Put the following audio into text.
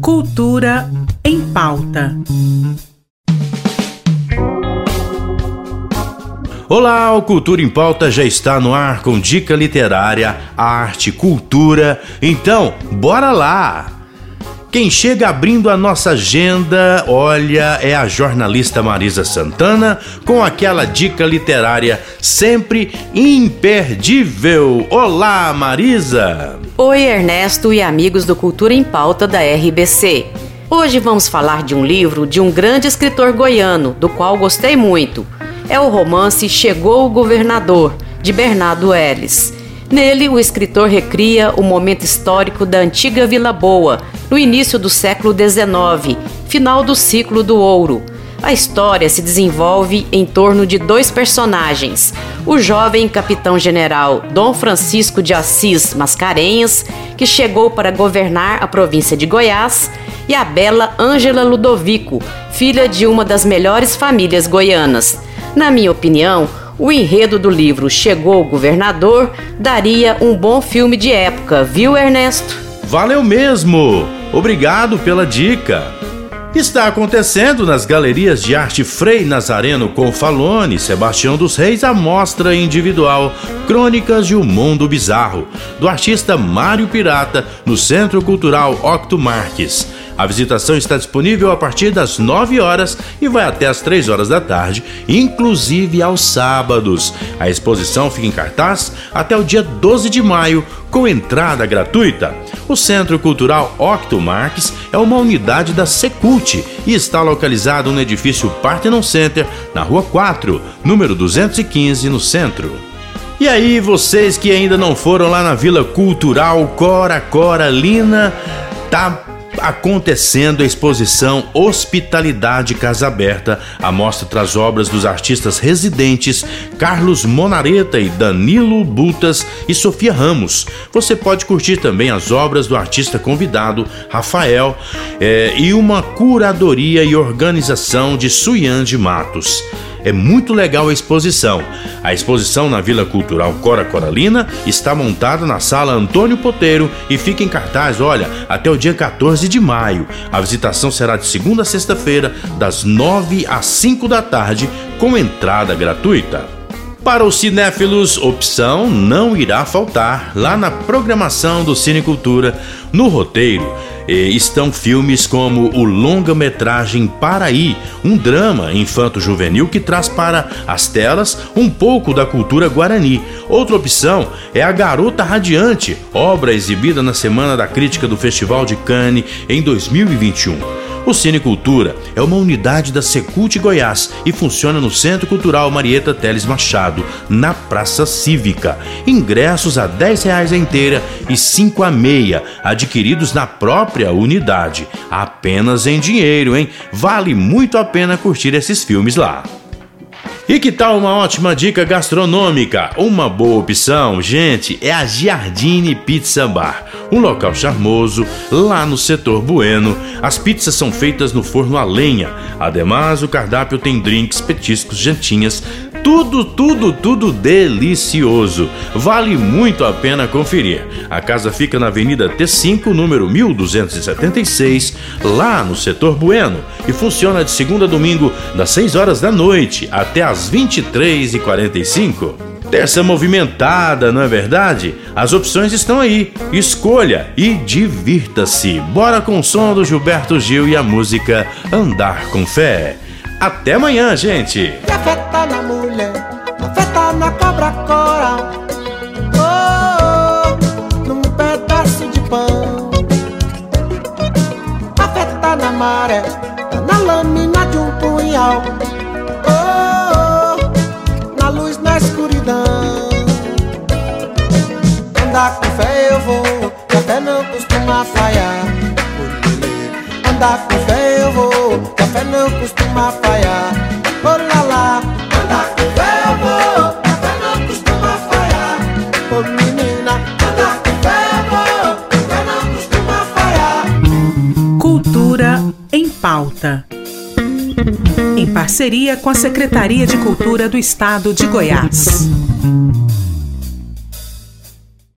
Cultura em pauta. Olá, o Cultura em Pauta já está no ar com dica literária, arte, cultura. Então, bora lá! Quem chega abrindo a nossa agenda, olha, é a jornalista Marisa Santana com aquela dica literária sempre imperdível. Olá, Marisa! Oi, Ernesto e amigos do Cultura em Pauta da RBC. Hoje vamos falar de um livro de um grande escritor goiano, do qual gostei muito. É o romance Chegou o Governador, de Bernardo Ellis. Nele, o escritor recria o momento histórico da antiga Vila Boa, no início do século XIX, final do ciclo do ouro. A história se desenvolve em torno de dois personagens: o jovem capitão-general Dom Francisco de Assis Mascarenhas, que chegou para governar a província de Goiás, e a bela Ângela Ludovico, filha de uma das melhores famílias goianas. Na minha opinião, o enredo do livro Chegou o Governador daria um bom filme de época, viu, Ernesto? Valeu mesmo! Obrigado pela dica! Está acontecendo nas galerias de arte Frei Nazareno Confalone, Sebastião dos Reis, a mostra individual Crônicas de um Mundo Bizarro, do artista Mário Pirata, no Centro Cultural Octo Marques. A visitação está disponível a partir das 9 horas e vai até as 3 horas da tarde, inclusive aos sábados. A exposição fica em cartaz até o dia 12 de maio, com entrada gratuita. O Centro Cultural Octo Marques é uma unidade da Secult e está localizado no edifício Parthenon Center, na Rua 4, número 215, no centro. E aí, vocês que ainda não foram lá na Vila Cultural Cora Cora Lina, tá acontecendo a exposição Hospitalidade Casa Aberta. A mostra traz obras dos artistas residentes Carlos Monareta e Danilo Butas e Sofia Ramos. Você pode curtir também as obras do artista convidado Rafael é, e uma curadoria e organização de Suyan de Matos. É muito legal a exposição. A exposição na Vila Cultural Cora Coralina está montada na Sala Antônio Poteiro e fica em cartaz, olha, até o dia 14 de maio. A visitação será de segunda a sexta-feira, das 9 às 5 da tarde, com entrada gratuita. Para os cinéfilos, opção não irá faltar lá na programação do Cinecultura, no roteiro estão filmes como o longa-metragem Paraí, um drama infanto-juvenil que traz para as telas um pouco da cultura guarani. Outra opção é A Garota Radiante, obra exibida na Semana da Crítica do Festival de Cannes em 2021. O Cine Cultura é uma unidade da Secult Goiás e funciona no Centro Cultural Marieta Teles Machado, na Praça Cívica. Ingressos a R$ 10 a inteira e 5 a meia, adquiridos na própria unidade. Apenas em dinheiro, hein? Vale muito a pena curtir esses filmes lá. E que tal uma ótima dica gastronômica? Uma boa opção, gente, é a Giardini Pizza Bar, um local charmoso lá no setor Bueno. As pizzas são feitas no forno a lenha. Ademais, o cardápio tem drinks, petiscos, jantinhas, tudo, tudo, tudo delicioso. Vale muito a pena conferir. A casa fica na Avenida T5, número 1276, lá no setor Bueno, e funciona de segunda a domingo, das 6 horas da noite até as 23h45. Terça movimentada, não é verdade? As opções estão aí. Escolha e divirta-se. Bora com o som do Gilberto Gil e a música Andar com Fé. Até amanhã, gente! Costuma falhar. Andar com fé eu vou, que a fé não costuma falhar. Oh lá lá, andar com fé eu vou, que a fé não costuma falhar. Oh menina, andar com fé eu vou, que a fé não costuma falhar. Cultura em pauta. Em parceria com a Secretaria de Cultura do Estado de Goiás.